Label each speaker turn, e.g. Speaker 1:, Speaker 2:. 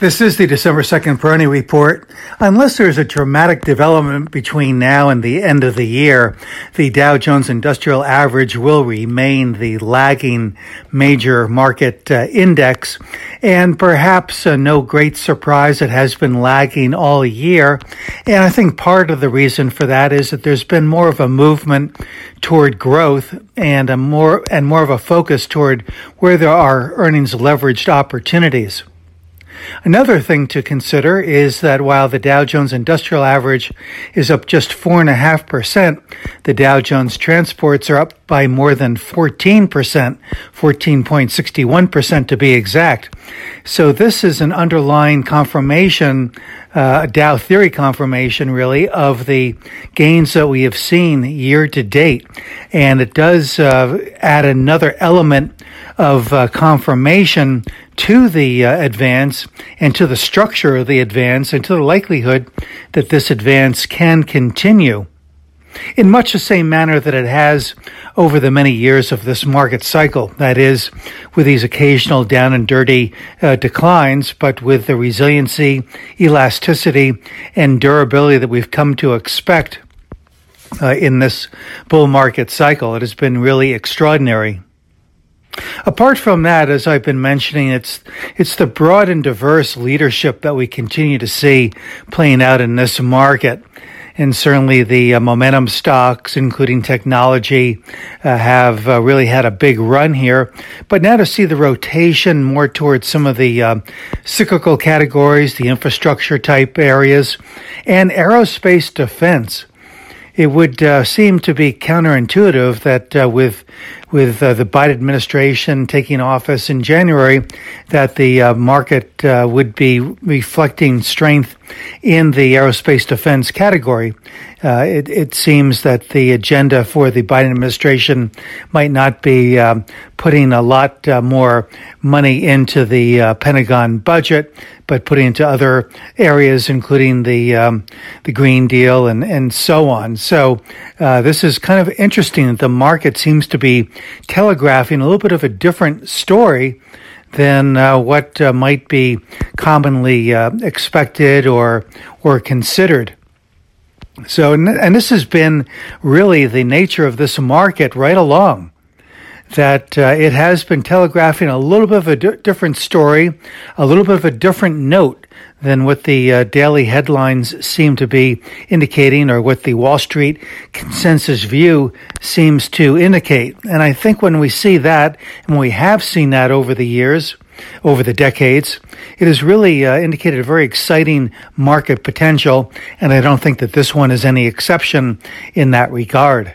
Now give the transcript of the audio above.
Speaker 1: This is the December 2nd Peroni Report. Unless there's a dramatic development between now and the end of the year, the Dow Jones Industrial Average will remain the lagging major market uh, index. And perhaps uh, no great surprise, it has been lagging all year. And I think part of the reason for that is that there's been more of a movement toward growth and a more, and more of a focus toward where there are earnings leveraged opportunities. Another thing to consider is that while the Dow Jones Industrial Average is up just 4.5%, the Dow Jones Transports are up by more than 14%, 14.61% to be exact. So this is an underlying confirmation, uh, Dow theory confirmation really, of the gains that we have seen year to date. And it does uh, add another element of uh, confirmation to the uh, advance and to the structure of the advance and to the likelihood that this advance can continue in much the same manner that it has over the many years of this market cycle. That is, with these occasional down and dirty uh, declines, but with the resiliency, elasticity, and durability that we've come to expect uh, in this bull market cycle. It has been really extraordinary. Apart from that, as I've been mentioning, it's it's the broad and diverse leadership that we continue to see playing out in this market. And certainly the uh, momentum stocks, including technology, uh, have uh, really had a big run here. But now to see the rotation more towards some of the uh, cyclical categories, the infrastructure type areas, and aerospace defense it would uh, seem to be counterintuitive that uh, with with uh, the Biden administration taking office in January, that the uh, market uh, would be reflecting strength in the aerospace defense category. Uh, it, it, seems that the agenda for the Biden administration might not be um, putting a lot more money into the Pentagon budget, but putting into other areas, including the um, the Green Deal and and so on. So this is kind of interesting that the market seems to be telegraphing a little bit of a different story than uh, what uh, might be commonly uh, expected or or considered. So, and this has been really the nature of this market right along. That uh, it has been telegraphing a little bit of a d- different story, a little bit of a different note than what the uh, daily headlines seem to be indicating or what the Wall Street consensus view seems to indicate. And I think when we see that, and we have seen that over the years, over the decades, it has really uh, indicated a very exciting market potential. And I don't think that this one is any exception in that regard.